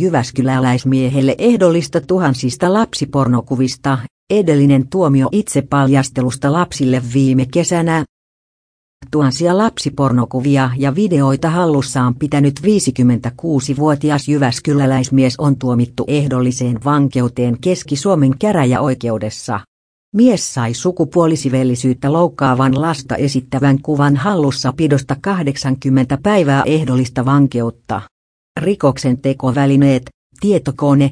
Jyväskyläläismiehelle ehdollista tuhansista lapsipornokuvista, edellinen tuomio itse paljastelusta lapsille viime kesänä. Tuhansia lapsipornokuvia ja videoita hallussaan pitänyt 56-vuotias Jyväskyläläismies on tuomittu ehdolliseen vankeuteen Keski-Suomen käräjäoikeudessa. Mies sai sukupuolisivellisyyttä loukkaavan lasta esittävän kuvan hallussa pidosta 80 päivää ehdollista vankeutta. Rikoksen tekovälineet, tietokone,